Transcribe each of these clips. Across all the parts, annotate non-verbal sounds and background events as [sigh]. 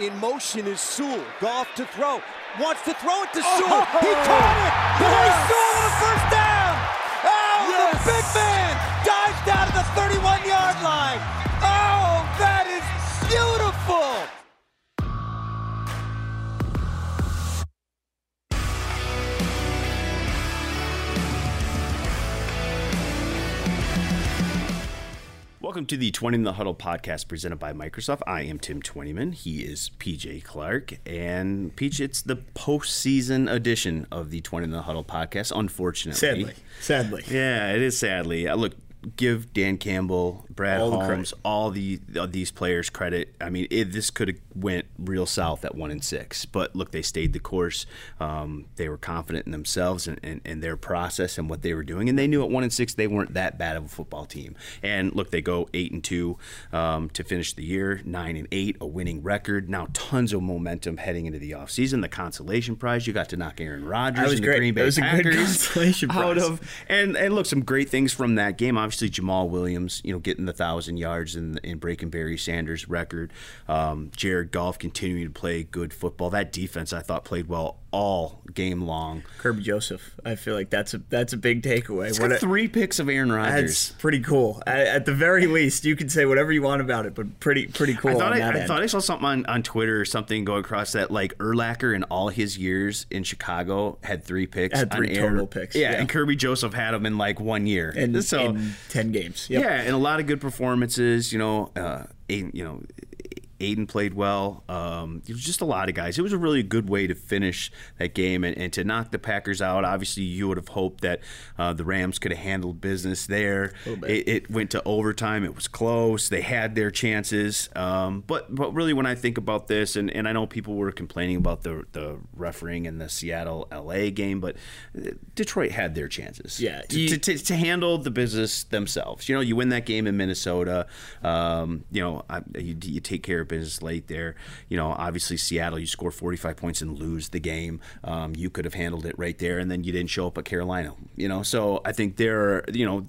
In motion is Sewell. Goff to throw. Wants to throw it to Sewell. Oh, he caught it. Yes. Sewell with a first down. Oh, yes. the big man dives down to the 31 yard line. Welcome to the Twentyman in the Huddle podcast presented by Microsoft. I am Tim Twentyman. He is PJ Clark. And Peach, it's the postseason edition of the Twentyman in the Huddle podcast, unfortunately. Sadly. Sadly. Yeah, it is sadly. Uh, look, give Dan Campbell, Brad all Holmes, the all the uh, these players credit. I mean, it, this could have went real south at one and six, but look, they stayed the course. Um, they were confident in themselves and, and, and, their process and what they were doing, and they knew at one and six they weren't that bad of a football team. And look, they go eight and two um, to finish the year, nine and eight, a winning record. Now tons of momentum heading into the offseason. The consolation prize you got to knock Aaron Rodgers and the great. Green Bay was Packers [laughs] out of, and and look, some great things from that game. Obviously, Jamaal Williams, you know, getting the thousand yards and, and breaking Barry Sanders' record. Um, Jared Goff continuing to play good football. That defense, I thought, played well all game long. Kerby Joseph, I feel like that's a that's a big takeaway. It's got three picks of Aaron Rodgers. That's pretty cool. At the very least, you can say whatever you want about it, but pretty pretty cool. I thought, I, I, thought I, saw something on, on Twitter or something go across that like Urlacher in all his years in Chicago had three picks. Had three total Aaron, picks. Yeah, yeah, and Kerby Joseph had them in like one year. And so in ten games. Yep. Yeah, and a lot of good performances. You know, uh, you know Aidan played well. Um, it was just a lot of guys. It was a really good way to finish that game and, and to knock the Packers out. Obviously, you would have hoped that uh, the Rams could have handled business there. It, it, went to overtime. It was close. They had their chances. Um, but but really, when I think about this, and, and I know people were complaining about the the refereeing in the Seattle LA game, but uh, Detroit had their chances. Yeah, to, to, to, to handle the business themselves. You know, you win that game in Minnesota. Um, you know, I, you, you take care of business late there. You know, obviously Seattle, you score 45 points and lose the game. Um, you could have handled it right there, and then you didn't show up at Carolina. You know, so I think they're, you know,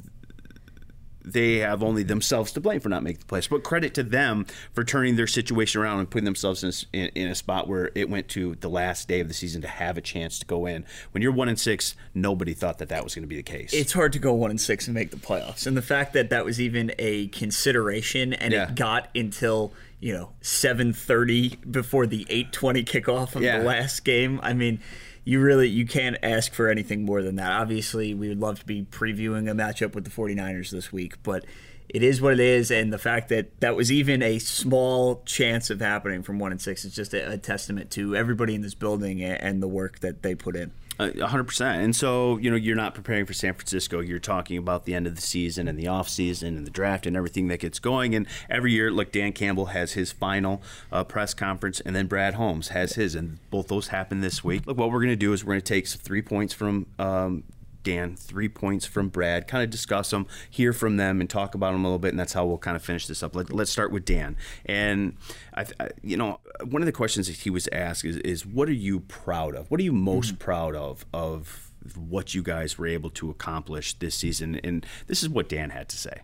they have only themselves to blame for not making the playoffs. But credit to them for turning their situation around and putting themselves in a, in, a, spot where it went to the last day of the season to have a chance to go in. When you're one and six, nobody thought that that was going to be the case. It's hard to go one and six and make the playoffs, and the fact that that was even a consideration and yeah. it got until you know 7:30 before the 8:20 kickoff of yeah. the last game. I mean you really you can't ask for anything more than that. Obviously, we would love to be previewing a matchup with the 49ers this week, but it is what it is and the fact that that was even a small chance of happening from 1 and 6 is just a, a testament to everybody in this building and the work that they put in hundred percent. And so, you know, you're not preparing for San Francisco. You're talking about the end of the season and the off season and the draft and everything that gets going. And every year, look, Dan Campbell has his final uh, press conference, and then Brad Holmes has his, and both those happen this week. Look, what we're going to do is we're going to take three points from um, Dan, three points from Brad, kind of discuss them, hear from them, and talk about them a little bit, and that's how we'll kind of finish this up. Let, us start with Dan. And, I, I, you know, one of the questions that he was asked is, is what are you proud of? What are you most mm-hmm. proud of, of what you guys were able to accomplish this season? And this is what Dan had to say.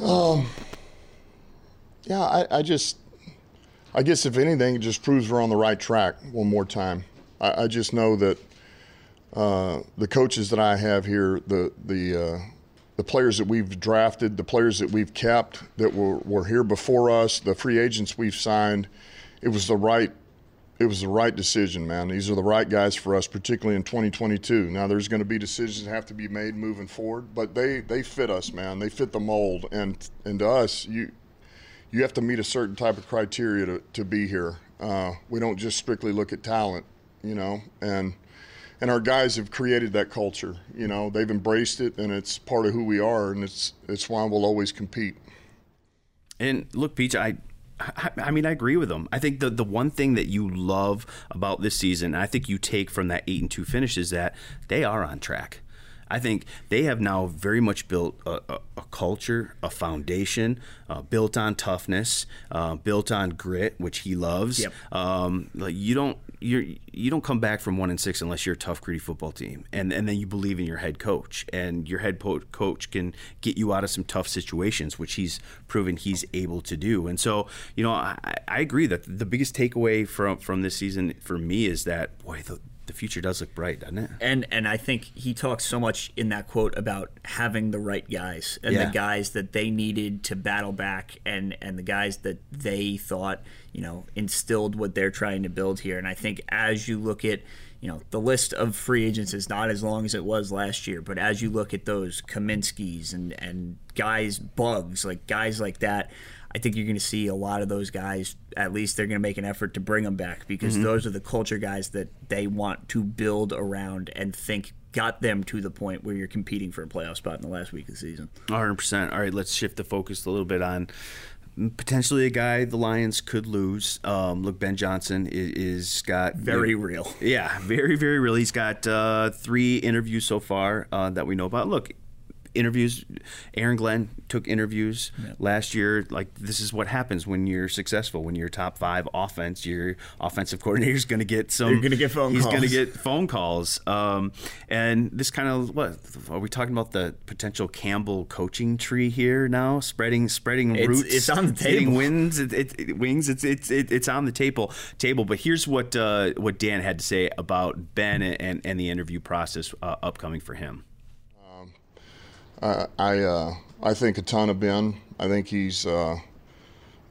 Um, yeah, I, I just, I guess if anything, it just proves we're on the right track one more time. I, I just know that – uh, the coaches that I have here, the the uh, the players that we've drafted, the players that we've kept that were, were here before us, the free agents we've signed, it was the right it was the right decision, man. These are the right guys for us, particularly in 2022. Now there's going to be decisions that have to be made moving forward, but they they fit us, man. They fit the mold, and and to us, you you have to meet a certain type of criteria to to be here. Uh, we don't just strictly look at talent, you know, and and our guys have created that culture. You know, they've embraced it, and it's part of who we are, and it's it's why we'll always compete. And look, Peach, I I mean, I agree with them. I think the the one thing that you love about this season, I think you take from that eight and two finish, is that they are on track. I think they have now very much built a, a, a culture, a foundation, uh, built on toughness, uh, built on grit, which he loves. Yep. Um, like you don't you're you don't come back from one and six unless you're a tough, gritty football team, and and then you believe in your head coach, and your head po- coach can get you out of some tough situations, which he's proven he's able to do. And so, you know, I, I agree that the biggest takeaway from from this season for me is that boy, the, the future does look bright, doesn't it? And and I think he talks so much in that quote about having the right guys and yeah. the guys that they needed to battle back and and the guys that they thought, you know, instilled what they're trying to build here. And I think as you look at you know the list of free agents is not as long as it was last year, but as you look at those Cominsky's and and guys bugs like guys like that, I think you're going to see a lot of those guys. At least they're going to make an effort to bring them back because mm-hmm. those are the culture guys that they want to build around and think got them to the point where you're competing for a playoff spot in the last week of the season. 100%. All right, let's shift the focus a little bit on potentially a guy the Lions could lose. Um, look, Ben Johnson is, is got very you know, real. Yeah, very very real. He's got uh, three interviews so far uh, that we know about. Look, interviews. Aaron Glenn took interviews last year. Like this is what happens when you're successful. When you're top five offense, your offensive coordinator is going to get some. You're going to get phone. Calls. He's calls. going to get phone calls. Um, and this kind of what are we talking about? The potential Campbell coaching tree here now, spreading spreading it's, roots. It's on the table. Wins. It, it, it, wings. It's it's it, it's on the table. Table. But here's what uh, what Dan had to say about Ben and and the interview process uh, upcoming for him. I I, uh, I think a ton of Ben. I think he's. Uh,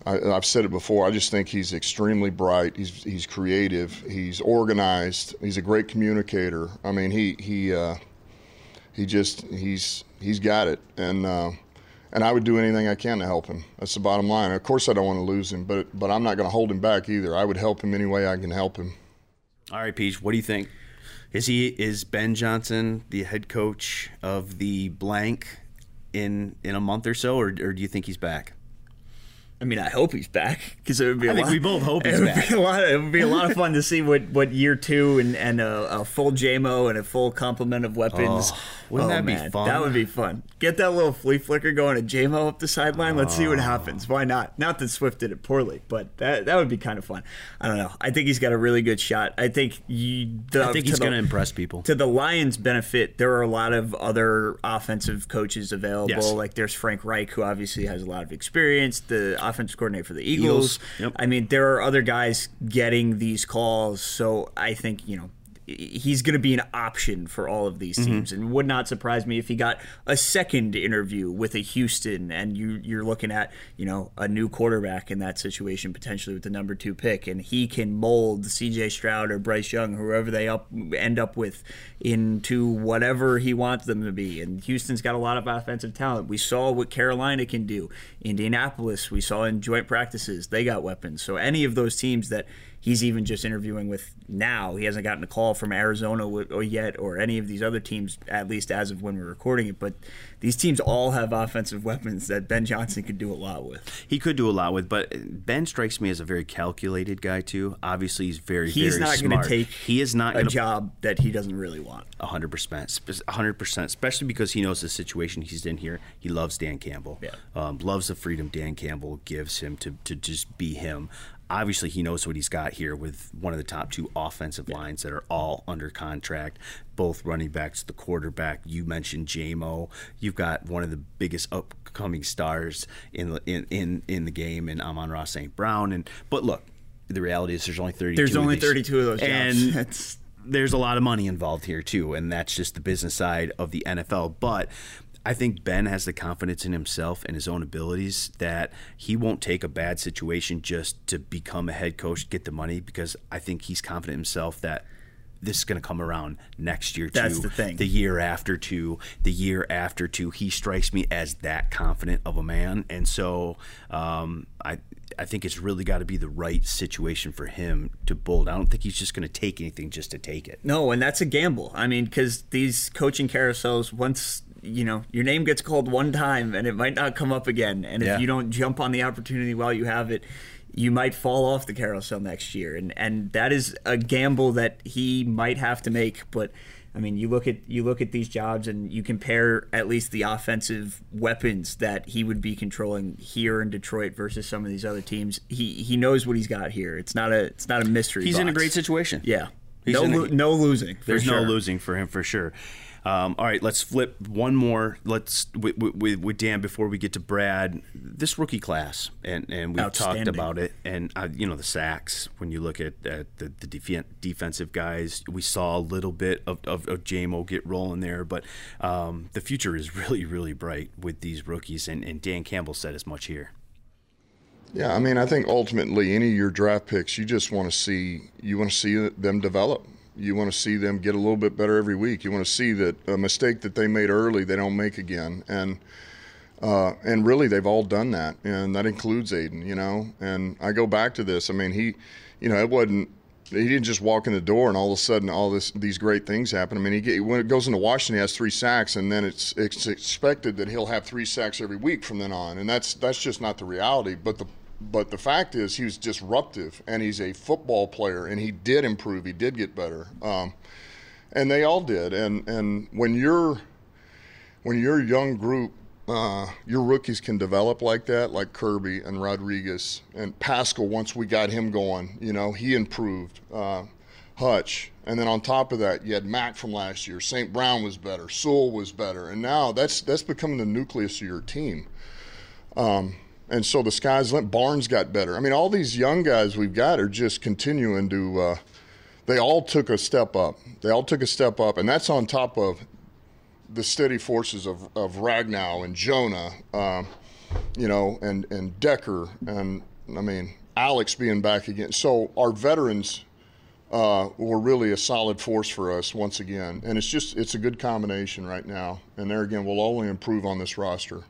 I, have said it before. I just think he's extremely bright. He's he's creative. He's organized. He's a great communicator. I mean, he he uh, he just he's he's got it, and uh, and I would do anything I can to help him. That's the bottom line. Of course, I don't want to lose him, but but I'm not going to hold him back either. I would help him any way I can help him. All right, Peach. What do you think? Is he is Ben Johnson the head coach of the blank in in a month or so, or, or do you think he's back? I mean, I hope he's back because it would be. I think lot, we both hope [laughs] he's it back. Be a lot, it would be a lot of fun to see what, what year two and, and a, a full JMO and a full complement of weapons. Oh, wouldn't oh, that man, be fun? That would be fun. Get that little flea flicker going, a JMO up the sideline. Let's see what oh. happens. Why not? Not that Swift did it poorly, but that that would be kind of fun. I don't know. I think he's got a really good shot. I think you. The, I think he's going to impress people. To the Lions' benefit, there are a lot of other offensive coaches available. Yes. Like there's Frank Reich, who obviously has a lot of experience, the offensive coordinator for the Eagles. Eagles. Yep. I mean, there are other guys getting these calls, so I think you know he's going to be an option for all of these mm-hmm. teams, mm-hmm. and would not surprise me if he got a second interview with a Houston, and you you're looking at you know a new quarterback in that situation potentially with the number two pick, and he can mold C.J. Stroud or Bryce Young, whoever they up end up with, into whatever he wants them to be. And Houston's got a lot of offensive talent. We saw what Carolina can do. Indianapolis, we saw in joint practices, they got weapons. So any of those teams that he's even just interviewing with now. He hasn't gotten a call from Arizona or yet, or any of these other teams, at least as of when we're recording it. But these teams all have offensive [laughs] weapons that Ben Johnson could do a lot with. He could do a lot with, but Ben strikes me as a very calculated guy too. Obviously, he's very he's very not going to take he is not a gonna, job that he doesn't really want. hundred percent, hundred percent, especially because he knows the situation he's in here. He loves Dan Campbell. Yeah. Um, loves the freedom Dan Campbell gives him to to just be him obviously he knows what he's got here with one of the top two offensive yeah. lines that are all under contract, both running backs, the quarterback. You mentioned JMO. You've got one of the biggest upcoming stars in the in in, in the game, and Amon-Ra St. Brown. And but look, the reality is there's only 32. There's only of 32 of those, jobs. and [laughs] there's a lot of money involved here too, and that's just the business side of the NFL. But I think Ben has the confidence in himself and his own abilities that he won't take a bad situation just to become a head coach, get the money, because I think he's confident himself that this is going to come around next year too. That's the thing. The year after too. The year after too. He strikes me as that confident of a man, and so um, I. I think it's really got to be the right situation for him to bold. I don't think he's just going to take anything just to take it. No, and that's a gamble. I mean, because these coaching carousels, once you know your name gets called one time and it might not come up again and if yeah. you don't jump on the opportunity while you have it you might fall off the carousel next year and and that is a gamble that he might have to make but I mean, you look at you look at these jobs and you compare at least the offensive weapons that he would be controlling here in Detroit versus some of these other teams. He he knows what he's got here. It's not a it's not a mystery. He's box. in a great situation. Yeah. He's no, a, no losing. There's sure. no losing for him for sure. Um, all right, let's flip one more. Let's with, with, with, Dan before we get to Brad. This rookie class, and and we've talked about it, and uh, you know the sacks. When you look at, at the, the def- defensive guys, we saw a little bit of of, of JMO get rolling there, but um, the future is [laughs] really really bright with these rookies, and, and Dan Campbell said as much here. Yeah, I mean, I think ultimately any of your draft picks, you just want to see you want to see them develop you want to see them get a little bit better every week. You want to see that a mistake that they made early, they don't make again. And uh, and really, they've all done that, and that includes Aidan. You know, and I go back to this. I mean, he, you know, it wasn't. He didn't just walk in the door and all of a sudden all this these great things happen. I mean, he get, when it goes into Washington, he has three sacks, and then it's it's expected that he'll have three sacks every week from then on, and that's that's just not the reality. But the but the fact is, he was disruptive, and he's a football player, and he did improve. He did get better, um, and they all did. And and when you're when you're a young group, uh, your rookies can develop like that, like Kerby and Rodriguez and Paschal. Once we got him going, you know, he improved. Uh, Hutch, and then on top of that, you had Mack from last year. St. Brown was better. Sewell was better, and now that's that's becoming the nucleus of your team. Um, and so the sky's limit. Barnes got better. I mean, all these young guys we've got are just continuing to. Uh, they all took a step up. They all took a step up, and that's on top of the steady forces of, of Ragnow and Jonah, um, you know, and and Decker, and I mean Alex being back again. So our veterans uh, were really a solid force for us once again, and it's just it's a good combination right now. And there again, we'll only improve on this roster.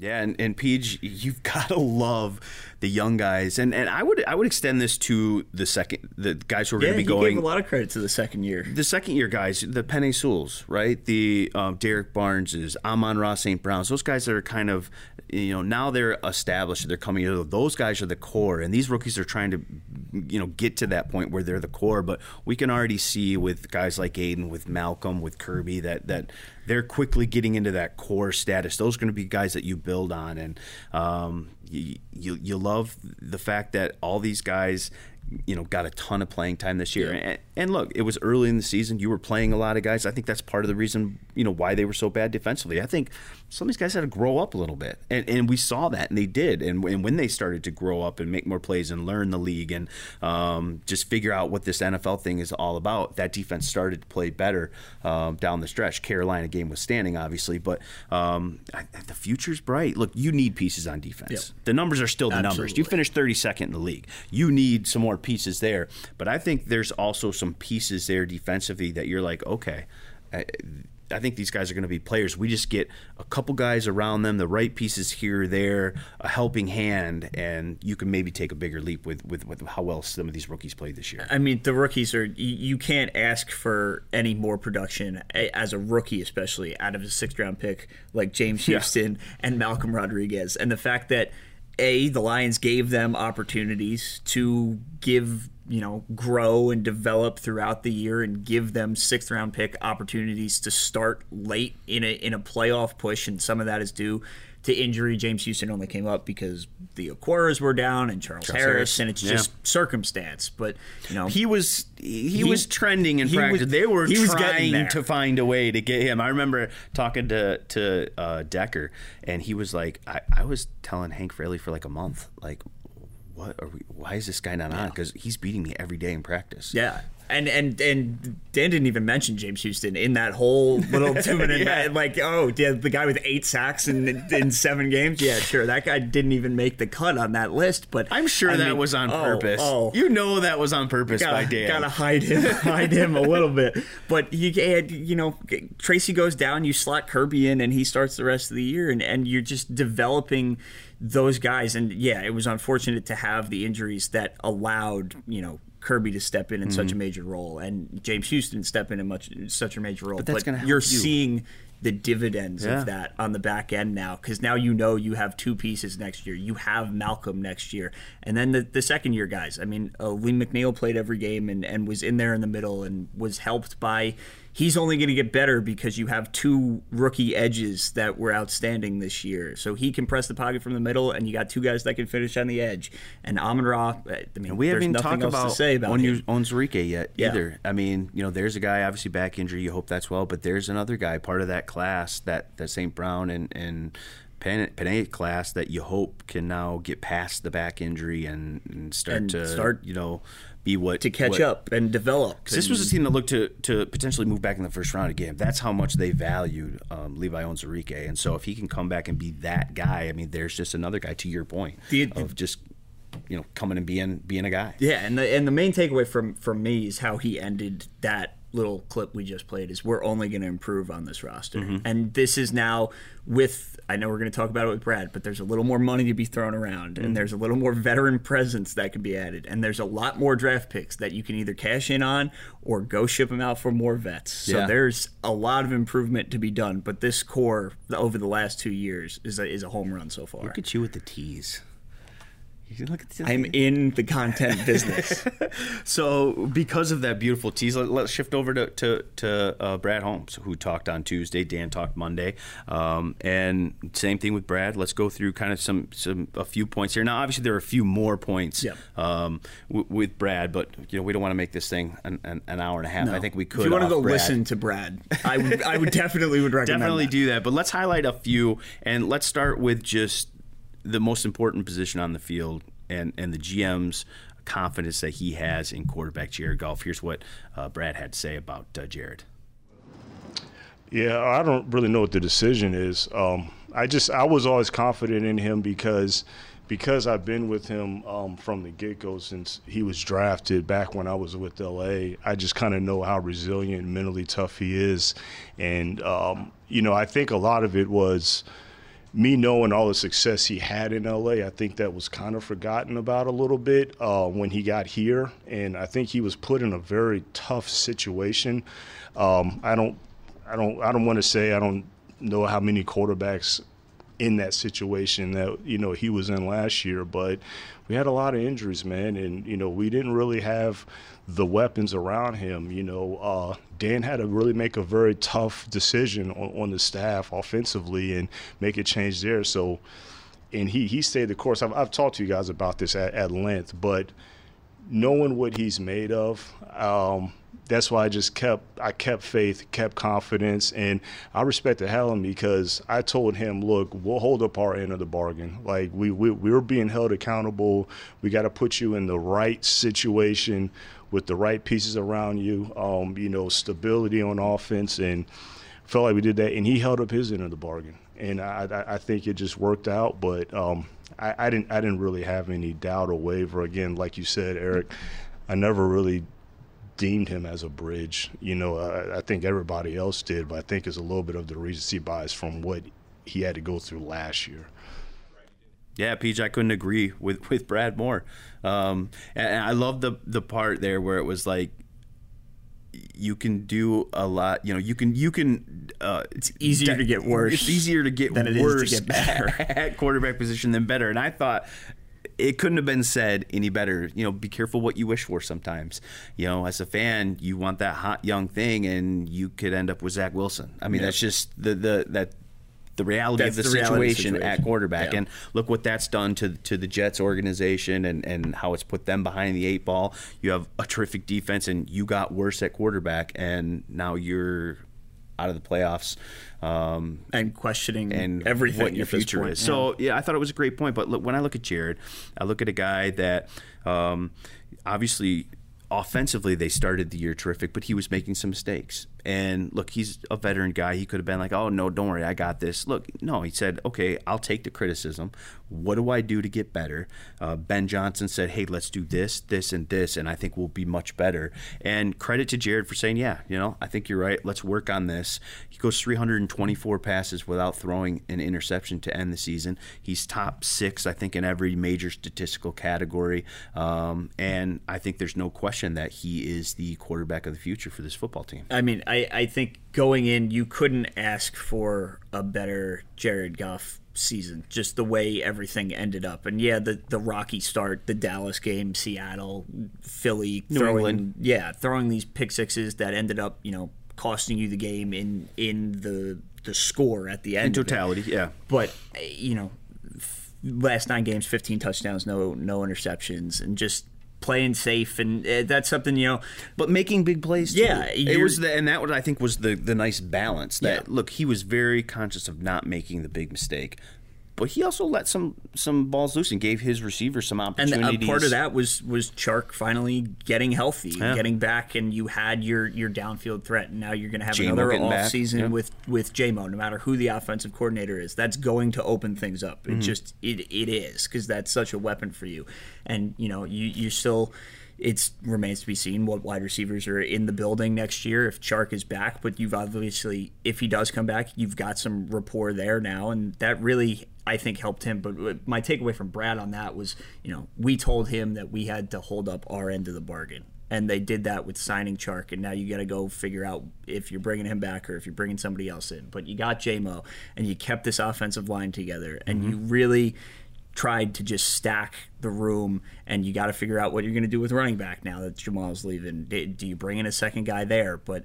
Yeah, and, and Peach, you've [laughs] got to love the young guys, and and I would I would extend this to the second the guys who are yeah, going to be going. Gave a lot of credit to the second year. The second year guys, the Penei Sewells, right? The um, Derrick Barneses, Amon Ross St. Browns, those guys that are kind of you know now they're established, they're coming. You those guys are the core, and these rookies are trying to you know get to that point where they're the core. But we can already see with guys like Aidan, with Malcolm, with Kerby that that they're quickly getting into that core status. Those are going to be guys that you build on, and um, you, you, you love the fact that all these guys you know got a ton of playing time this year. Yeah. And, and, look, it was early in the season. You were playing a lot of guys. I think that's part of the reason you know why they were so bad defensively. I think some of these guys had to grow up a little bit, and, and we saw that, and they did. And, and when they started to grow up and make more plays and learn the league and um, just figure out what this NFL thing is all about, that defense started to play better um, down the stretch. Carolina game was standing, obviously, but um, I, the future's bright. Look, you need pieces on defense. Yep. The numbers are still the Absolutely. numbers. You finished 32nd in the league. You need some more pieces there. But I think there's also some pieces there defensively that you're like, okay. I, I think these guys are going to be players. We just get a couple guys around them, the right pieces here there, a helping hand, and you can maybe take a bigger leap with, with, with how well some of these rookies played this year. I mean, the rookies are, you can't ask for any more production as a rookie, especially out of a sixth round pick like James Houston yeah. and Malcolm Rodriguez. And the fact that, A, the Lions gave them opportunities to give you know grow and develop throughout the year and give them sixth round pick opportunities to start late in a in a playoff push. And some of that is due to injury. James Houston only came up because the Okwaras were down and Charles, Charles Harris, Harris, and it's yeah. just circumstance. But you know he was he, he was trending in practice was, they were trying to find a way to get him. I remember talking to to uh, Decker and he was like I, I was telling Hank Fraley for like a month like what are we, why is this guy not on? Because he's beating me every day in practice. Yeah. And, and and Dan didn't even mention James Houston in that whole little [laughs] two minute yeah. like oh yeah, the guy with eight sacks in in seven games yeah sure that guy didn't even make the cut on that list but I'm sure I that mean, was on oh, purpose oh, you know that was on purpose gotta, by Dan gotta hide him [laughs] hide him a little bit but you had you know Tracy goes down you slot Kerby in and he starts the rest of the year and and you're just developing those guys and yeah it was unfortunate to have the injuries that allowed you know Kerby to step in in mm-hmm. such a mm-hmm. major role and James Houston step in in much such a major role. But that's to you're you. seeing the dividends yeah. of that on the back end now because now you know you have two pieces next year. You have Malcolm next year, and then the, the second year guys. I mean, uh, Lee McNeill played every game and, and was in there in the middle and was helped by he's only going to get better because you have two rookie edges that were outstanding this year. So he can press the pocket from the middle, and you got two guys that can finish on the edge. And Amon Ra, I mean, we haven't talked about about Onyu, Onwuzurike yet yeah. either. I mean, you know, there's a guy obviously back injury. You hope that's well, but there's another guy part of that class that that St. Brown and and Penei class that you hope can now get past the back injury and, and start and to start you know be what to catch what, up and develop. This was a team that looked to to potentially move back in the first round again. That's how much they valued um, Levi Onwuzurike, and so if he can come back and be that guy, I mean, there's just another guy. To your point the, of just you know coming and being being a guy. Yeah, and the and the main takeaway from from me is how he ended that little clip we just played is we're only going to improve on this roster. Mm-hmm. And this is now with I know we're going to talk about it with Brad, but there's a little more money to be thrown around mm-hmm. and there's a little more veteran presence that can be added and there's a lot more draft picks that you can either cash in on or go ship them out for more vets. So yeah. there's a lot of improvement to be done, but this core over the last 2 years is a, is a home run so far. Look at you with the tease. I'm in the content [laughs] business. so, because of that beautiful tease, let, us shift over to to, to uh, Brad Holmes, who talked on Tuesday. Dan talked Monday, um, and same thing with Brad. Let's go through kind of some some a few points here. Now, obviously, there are a few more points um, w- with Brad, but you know we don't want to make this thing an, an, an hour and a half. No. I think we could. If you want to go Brad. listen to Brad, I would I would definitely would recommend definitely that. do that. But let's highlight a few, and let's start with just the most important position on the field and, and the GM's confidence that he has in quarterback Jared Goff. Here's what uh, Brad had to say about uh, Jared. Yeah, I don't really know what the decision is. Um, I just I was always confident in him because because I've been with him um, from the get go since he was drafted back when I was with LA. I just kind of know how resilient, mentally tough he is, and um, you know I think a lot of it was me knowing all the success he had in LA, I think that was kind of forgotten about a little bit uh, when he got here, and I think he was put in a very tough situation. Um, I don't, I don't, I don't want to say I don't know how many quarterbacks in that situation that you know he was in last year, but we had a lot of injuries, man, and you know we didn't really have the weapons around him. You know, uh, Dan had to really make a very tough decision on, on, the staff offensively and make a change there. So, and he he stayed the course. I've, I've talked to you guys about this at, at length, but knowing what he's made of. Um, that's why I just kept I kept faith, kept confidence, and I respect the hell him because I told him, look, we'll hold up our end of the bargain. Like we we we're being held accountable. We got to put you in the right situation with the right pieces around you. Um, you know, stability on offense, and felt like we did that. And he held up his end of the bargain, and I I, I think it just worked out. But um, I, I didn't I didn't really have any doubt or waver. Again, like you said, Eric, I never really deemed him as a bridge. You know, I, I think everybody else did, but I think it's a little bit of the recency bias from what he had to go through last year. Yeah, PJ, I couldn't agree with, with Brad more. Um, and I love the the part there where it was like you can do a lot. You know, you can you can. Uh, it's easier to get worse. It's easier to get than it worse is to get better [laughs] at quarterback position than better. And I thought it couldn't have been said any better. You know, be careful what you wish for sometimes. You know, as a fan, you want that hot young thing, and you could end up with Zach Wilson. I mean, yep. that's just the the that the reality that's of the, the situation, situation, at quarterback. Yeah. And look what that's done to to the Jets organization and and how it's put them behind the eight ball. You have a terrific defense, and you got worse at quarterback, and now you're out of the playoffs um, and questioning and everything what your future is. So yeah, I thought it was a great point. But look, when I look at Jared, I look at a guy that um, obviously offensively they started the year terrific, but he was making some mistakes. And look, he's a veteran guy. He could have been like, "Oh no, don't worry, I got this." Look, no, he said, "Okay, I'll take the criticism. What do I do to get better?" Uh, ben Johnson said, "Hey, let's do this, this, and this, and I think we'll be much better." And credit to Jared for saying, "Yeah, you know, I think you're right. Let's work on this." He goes 324 passes without throwing an interception to end the season. He's top six, I think, in every major statistical category, um, and I think there's no question that he is the quarterback of the future for this football team. I mean, I, I think going in, you couldn't ask for a better Jared Goff season, just the way everything ended up. And yeah, the, the rocky start, the Dallas game, Seattle, Philly, New throwing, England. yeah, throwing these pick sixes that ended up, you know, costing you the game in in the the score at the end. In totality, yeah. But you know, last nine games, 15 touchdowns, no no interceptions, and just playing safe, and uh, that's something you know. But making big plays, too. Yeah, it was, the, and that what I think was the the nice balance. That Yeah. look, he was very conscious of not making the big mistake, but he also let some some balls loose and gave his receiver some And opportunities. a part of that was was Chark finally getting healthy, Yeah. getting back, and you had your your downfield threat. And now you're going to have J-Mo another off back, season yeah. with with JMO. No matter who the offensive coordinator is, that's going to open things up. Mm-hmm. It just it it is because that's such a weapon for you. And you know you you still. It remains to be seen what wide receivers are in the building next year if Chark is back. But you've obviously, if he does come back, you've got some rapport there now, and that really I think helped him. But my takeaway from Brad on that was, you know, we told him that we had to hold up our end of the bargain. And they did that with signing Chark, and now you got to go figure out if you're bringing him back or if you're bringing somebody else in. But you got JMO, and you kept this offensive line together, and mm-hmm. you really tried to just stack the room, and you got to figure out what you're going to do with running back now that Jamal's leaving. Do do you bring in a second guy there? But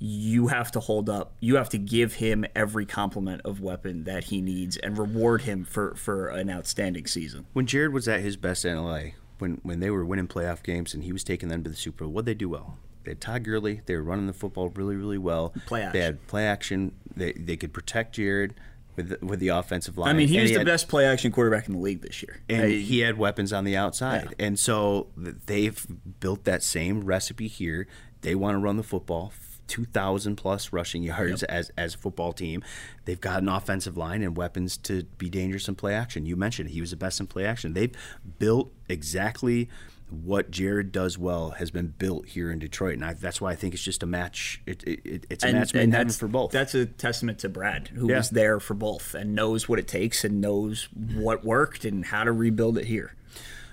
you have to hold up. You have to give him every complement of weapon that he needs, and reward him for for an outstanding season. when Jared was at his best in LA, when when they were winning playoff games and he was taking them to the Super Bowl, what they do well? They had Todd Gurley. They were running the football really, really well. Play action. They had play action. They they could protect Jared with the, with the offensive line. I mean, he And was the had- best play action quarterback in the league this year. and Uh, he had weapons on the outside. Yeah. And so they've built that same recipe here. They want to run the football, 2,000 plus rushing yards as, as a football team. They've got an offensive line and weapons to be dangerous in play action. You mentioned he was the best in play action. They've built exactly what Jared does well has been built here in Detroit, and I, that's why I think it's just a match. It, it, it, it's a match made in that's for both. That's a testament to Brad, who Yeah. was there for both and knows what it takes and knows what worked and how to rebuild it here.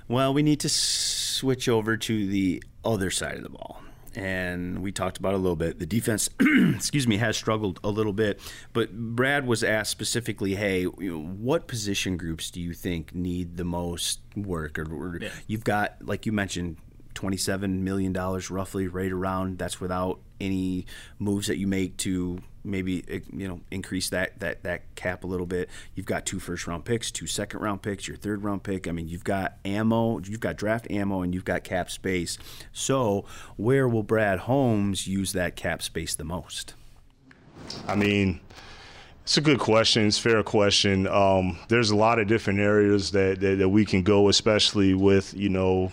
Well, we need to switch over to the other side of the ball. And we talked about a little bit. The defense, [clears throat] excuse me, has struggled a little bit. But Brad was asked specifically, "Hey, what position groups do you think need the most work?" Or, or you've got, like you mentioned, twenty-seven million dollars roughly, right around. That's without any moves that you make to maybe eh, you know increase that that that cap a little bit. You've got two first round picks, two second round picks, your third round pick. I mean, you've got ammo, you've got draft ammo, and you've got cap space. So where will Brad Holmes use that cap space the most? I mean, it's a good question. It's a fair question. Um, there's a lot of different areas that, that, that we can go, especially with, you know,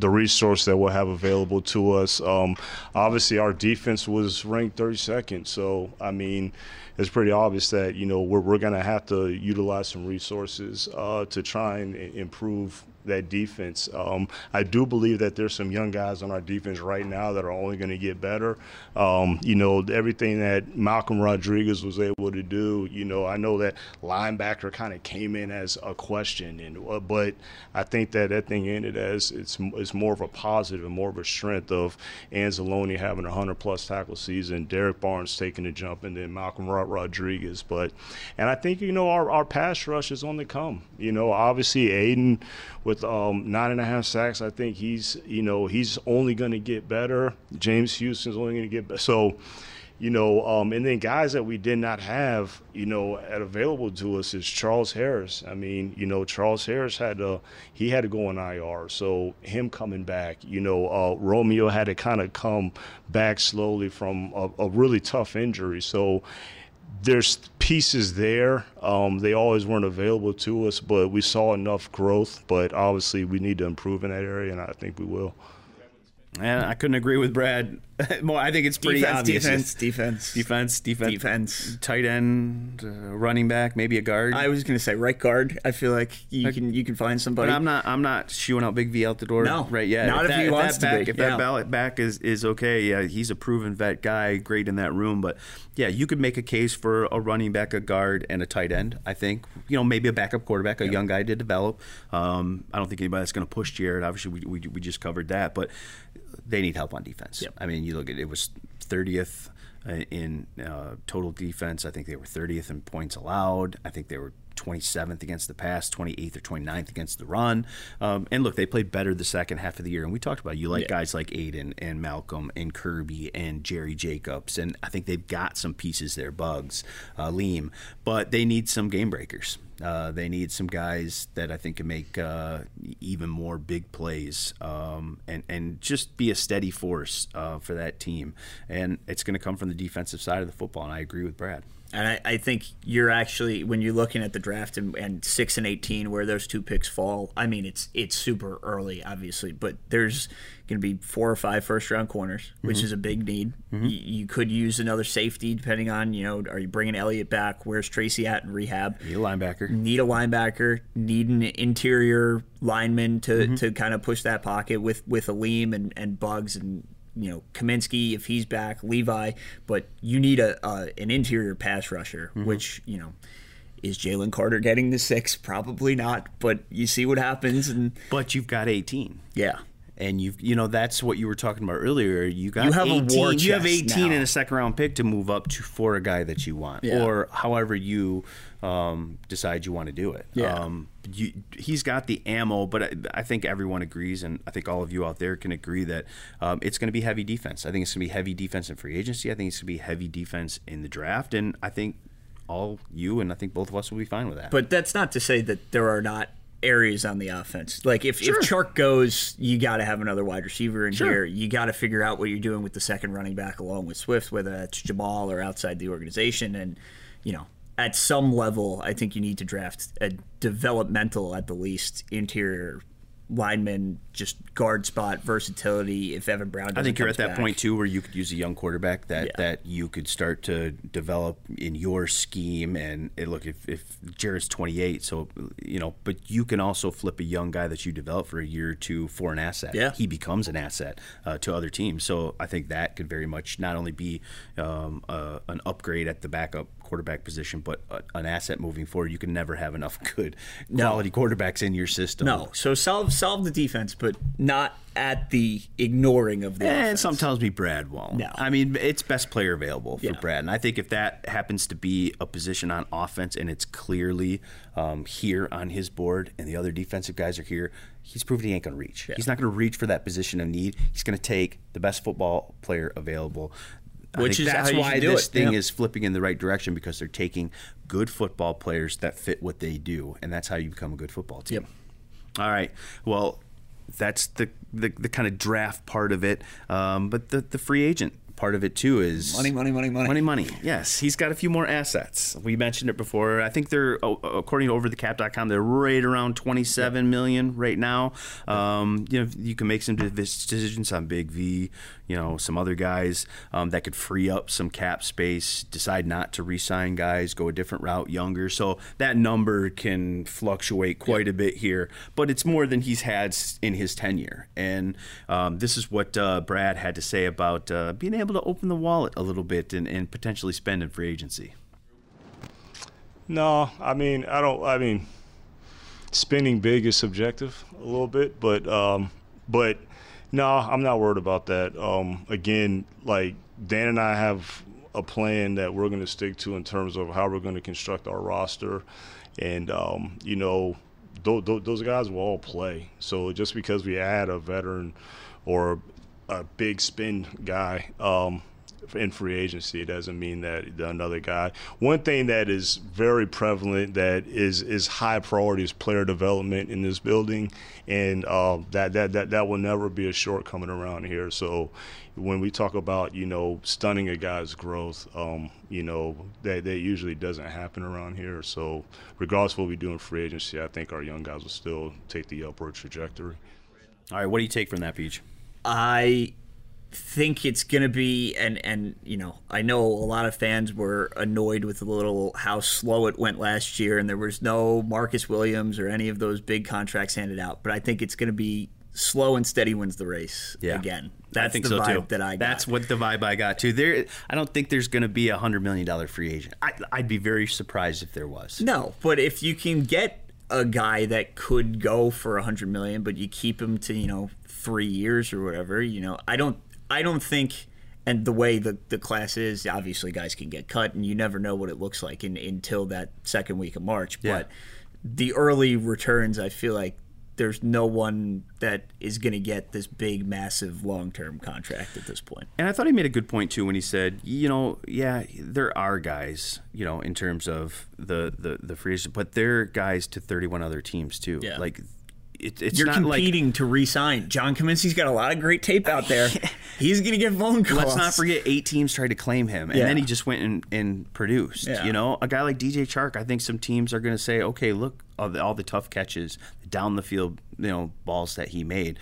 the resource that we'll have available to us. Um, obviously, our defense was ranked 32nd. So, I mean, it's pretty obvious that, you know, we're, we're going to have to utilize some resources uh, to try and improve that defense. Um, I do believe that there's some young guys on our defense right now that are only going to get better. Um, you know, everything that Malcolm Rodriguez was able to do. You know, I know that linebacker kind of came in as a question, and uh, but I think that that thing ended as it's it's more of a positive and more of a strength of Anzalone having a hundred plus tackle season, Derrick Barnes taking the jump, and then Malcolm Rodriguez. But and I think you know our, our pass rush is on the come. You know, obviously Aidan with um, nine and a half sacks, I think he's you know he's only going to get better. James Houston's only going to get better. So you know, um, and then guys that we did not have, you know, at available to us is Charles Harris. I mean, you know, Charles Harris had to he had to go on IR, so him coming back, you know, uh, Romeo had to kind of come back slowly from a, a really tough injury, so. There's pieces there. Um, they always weren't available to us, but we saw enough growth. But obviously, we need to improve in that area, and I think we will. And I couldn't agree with Brad [laughs] More, I think it's pretty defense, obvious. Defense, defense, defense, defense, defense. Tight end, uh, running back, maybe a guard. I was gonna say right guard. I feel like you can you can find somebody. But I'm not I'm not shooing out Big V out the door no, right yet. Not if, if that, he wants if that back, to be. If yeah. that ballot back is is okay, yeah, he's a proven vet guy, great in that room. But yeah, you could make a case for a running back, a guard, and a tight end. I think you know maybe a backup quarterback, a young guy to develop. Um, I don't think anybody that's going to push Jared. Obviously, we, we we just covered that, but they need help on defense. Yep. I mean, you look at it was 30th in uh, total defense. I think they were 30th in points allowed. I think they were 27th against the pass, 28th or 29th against the run. Um, and look, they played better the second half of the year. And we talked about you like yeah. guys like Aidan and Malcolm and Kerby and Jerry Jacobs. And I think they've got some pieces there, Bugs, uh, Alim, but they need some game breakers. Uh, they need some guys that I think can make uh, even more big plays um, and and just be a steady force uh, for that team. And it's going to come from the defensive side of the football. And I agree with Brad. And I, I, think you're actually when you're looking at the draft and, and, six and eighteen, where those two picks fall. I mean, it's it's super early, obviously, but there's going to be four or five first round corners, which mm-hmm. is a big need. Mm-hmm. You, you, could use another safety depending on you know, are you bringing Elliott back? Where's Tracy at in rehab? Need a linebacker. Need a linebacker. Need an interior lineman to, mm-hmm. to kind of push that pocket with with Alim and and Bugs and you know Cominsky if he's back, Levi, but you need a, an interior pass rusher, mm-hmm. which you know is Jalen Carter getting the six? Probably not, but you see what happens. And but you've got 18. Yeah. And you you know that's what you were talking about earlier. You got you have 18, you have 18 now. in a second round pick to move up to for a guy that you want, yeah. or however you um, decide you want to do it. Yeah. Um, you, he's got the ammo, but I, I, think everyone agrees, and I think all of you out there can agree that um, it's going to be heavy defense. I think it's going to be heavy defense in free agency. I think it's going to be heavy defense in the draft, and I think all you and I think both of us will be fine with that. But that's not to say that there are not areas on the offense. Like if, sure. if Chark goes, you got to have another wide receiver in sure. here. You got to figure out what you're doing with the second running back along with Swift, whether that's Jamal or outside the organization. And, you know, at some level, I think you need to draft a developmental, at the least, interior lineman, just guard spot versatility. If Evan Brown, does. I think you're at that back. point too, where you could use a young quarterback that Yeah. that you could start to develop in your scheme. And it, look, if if Jared's 28, so you know, but you can also flip a young guy that you develop for a year or two for an asset. Yeah. he becomes an asset uh, to other teams. So I think that could very much not only be um, uh, an upgrade at the backup quarterback position, but an asset moving forward. You can never have enough good quality quarterbacks in your system. No, so solve solve the defense, but not at the ignoring of the. And offense. some tells me Brad won't. No. I mean it's best player available for Yeah. Brad, and I think if that happens to be a position on offense and it's clearly um, here on his board, and the other defensive guys are here. He's proven he ain't to reach. He's not going to reach for that position of need. He's going to take the best football player available. I Which is that's why this it. thing Yeah. is flipping in the right direction because they're taking good football players that fit what they do, and that's how you become a good football team. Yep. All right. Well, that's the the, the kind of draft part of it, um, but the the free agent part of it too is Money, money, money, money. money, money. Yes, he's got a few more assets. We mentioned it before. I think they're oh, according to OverTheCap.com, they're right around 27 million right now. Um, you know, you can make some decisions on Big V. You know, some other guys um, that could free up some cap space. Decide not to re-sign guys, go a different route, younger. So that number can fluctuate quite a bit here, but it's more than he's had in his tenure. And um, this is what uh, Brad had to say about uh, being able to open the wallet a little bit and, and potentially spend in free agency. No, I mean I don't. I mean, spending big is subjective a little bit, but um, but no, I'm not worried about that. Um, again, like Dan and I have a plan that we're going to stick to in terms of how we're going to construct our roster, and um, you know, th- th- those guys will all play. So just because we add a veteran or a big spin guy. Um, in free agency. It doesn't mean that another guy. One thing that is very prevalent that is is high priority is player development in this building, and uh, that that that that will never be a shortcoming around here. So. When we talk about you know stunning a guy's growth, um, you know that that usually doesn't happen around here. So regardless of what we do in free agency, I think our young guys will still take the upward trajectory. All right, what do you take from that, Peach? I think it's going to be and and you know I know a lot of fans were annoyed with a little how slow it went last year and there was no Marcus Williams or any of those big contracts handed out but I think it's going to be slow and steady wins the race yeah. again. That's I think the so vibe too. That I got. That's what the vibe I got too. There, I don't think there's going to be a hundred million dollar free agent. I, I'd be very surprised if there was. No, but if you can get a guy that could go for a hundred million, but you keep him to you know three years or whatever, you know, I don't I don't think, and the way the, the class is, obviously guys can get cut, and you never know what it looks like in, until that second week of March. Yeah. But the early returns, I feel like there's no one that is going to get this big, massive, long term contract at this point. And I thought he made a good point too when he said, you know, yeah, there are guys, you know, in terms of the the the free agent, but there are guys to 31 other teams too. Yeah. Like it, it's you're competing like, to re-sign. John Cominsky's got a lot of great tape out there. [laughs] He's going to get phone calls. Let's not forget eight teams tried to claim him, and yeah. then he just went and, and produced. Yeah. You know, a guy like DJ Chark, I think some teams are going to say, okay, look, all the, all the tough catches, down the field, you know, balls that he made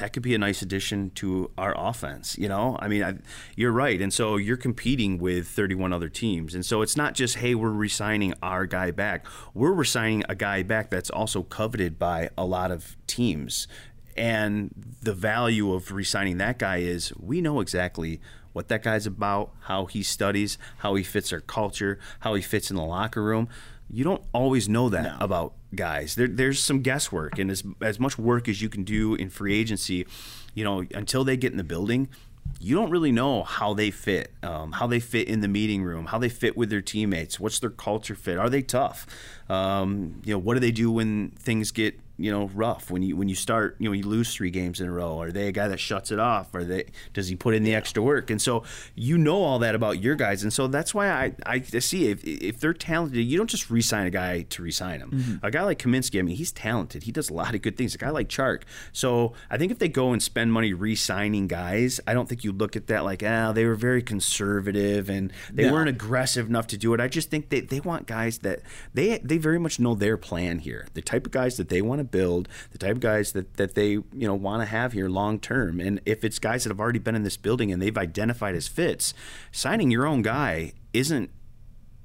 that could be a nice addition to our offense. You know, I mean, I, you're right, and so you're competing with 31 other teams, and so it's not just hey, we're resigning our guy back. We're resigning a guy back that's also coveted by a lot of teams, and the value of resigning that guy is we know exactly what that guy's about, how he studies, how he fits our culture, how he fits in the locker room you don't always know that no. about guys. There, there's some guesswork, and as as much work as you can do in free agency, you know, until they get in the building, you don't really know how they fit, um, how they fit in the meeting room, how they fit with their teammates. What's their culture fit? Are they tough? Um, you know, what do they do when things get you know rough. When you when you start you know you lose three games in a row are they a guy that shuts it off? Or they does he put in the extra work? And so you know all that about your guys and so that's why I, I see if if they're talented you don't just re-sign a guy to re-sign him. Mm-hmm. a guy like Cominsky I mean he's talented. He does a lot of good things. A guy like Chark. So I think if they go and spend money re-signing guys I don't think you look at that like ah oh, they were very conservative and they no. weren't aggressive enough to do it. I just think they, they want guys that they they very much know their plan here. The type of guys that they want to build, the type of guys that, that they you know want to have here long term. And if it's guys that have already been in this building and they've identified as fits, signing your own guy isn't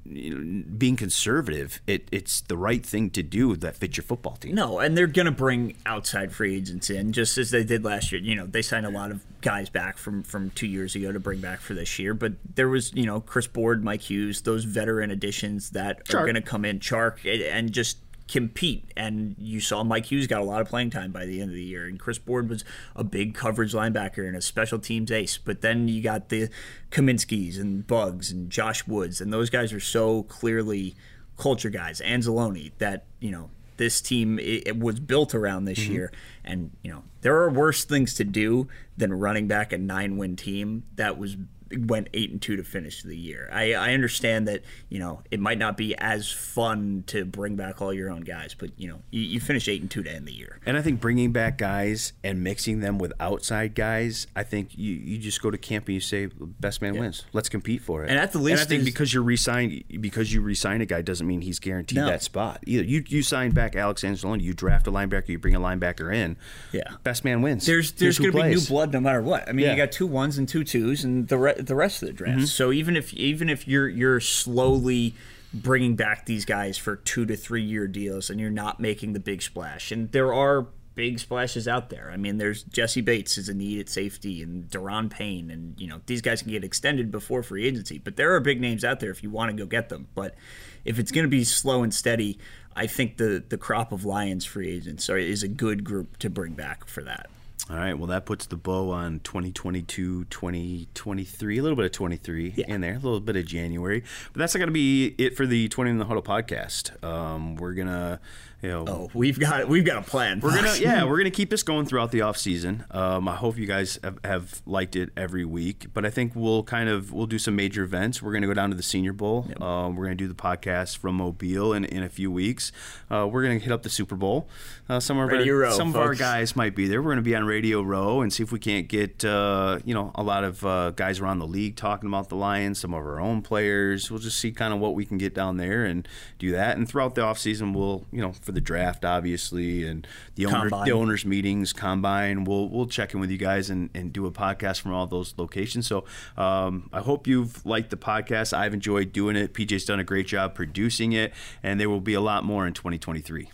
you know, being conservative, it, it's the right thing to do that fits your football team. No, and they're going to bring outside free agents in, just as they did last year. You know, they signed a lot of guys back from from two years ago to bring back for this year, but there was you know Chris Board, Mike Hughes, those veteran additions that Chark. are going to come in, Chark, and just compete. And you saw Mike Hughes got a lot of playing time by the end of the year, and Chris Board was a big coverage linebacker and a special teams ace. But then you got the Cominskys and Buggs and Josh Woods, and those guys are so clearly culture guys. Anzalone that you know this team it, it was built around this mm-hmm. year, and you know there are worse things to do than running back a nine win team that was went eight and two to finish the year. I, I understand that you know it might not be as fun to bring back all your own guys, but you know you, you finish eight and two to end the year. And I think bringing back guys and mixing them with outside guys, I think you, you just go to camp and you say best man yeah. wins. Let's compete for it. And at the least, and I think is, because you're resign because you resign a guy doesn't mean he's guaranteed no. that spot either. You you sign back Alex Anzalone, you draft a linebacker, you bring a linebacker in. Yeah, best man wins. There's there's going to be new blood no matter what. I mean, yeah. you got two ones and two twos, and the re- the rest of the draft. Mm-hmm. So even if even if you're you're slowly bringing back these guys for two to three year deals and you're not making the big splash, and there are big splashes out there. I mean, there's Jessie Bates is a need at safety, and Daron Payne, and you know these guys can get extended before free agency. But there are big names out there if you want to go get them. But if it's going to be slow and steady, I think the the crop of Lions free agents are, is a good group to bring back for that. All right. Well, that puts the bow on 2022, 2023, a little bit of 23 yeah. in there, a little bit of January. But that's not going to be it for the Twentyman in the Huddle podcast. Um, we're going to you know, oh, we've got we've got a plan. We're gonna [laughs] yeah, we're gonna keep this going throughout the off season. Um, I hope you guys have, have, liked it every week, but I think we'll kind of we'll do some major events. We're gonna go down to the Senior Bowl. Yep. Um, we're gonna do the podcast from Mobile in, in a few weeks. Uh, we're gonna hit up the Super Bowl. Uh, some of Radio our Row, some folks. of our guys might be there. We're gonna be on Radio Row and see if we can't get uh, you know a lot of uh, guys around the league talking about the Lions. Some of our own players. We'll just see kind of what we can get down there and do that. And throughout the off season, we'll you know for the draft, obviously, and the owner, the owners meetings, combine. We'll we'll check in with you guys and, and do a podcast from all those locations. So um, I hope you've liked the podcast. I've enjoyed doing it. PJ's done a great job producing it, and there will be a lot more in 2023.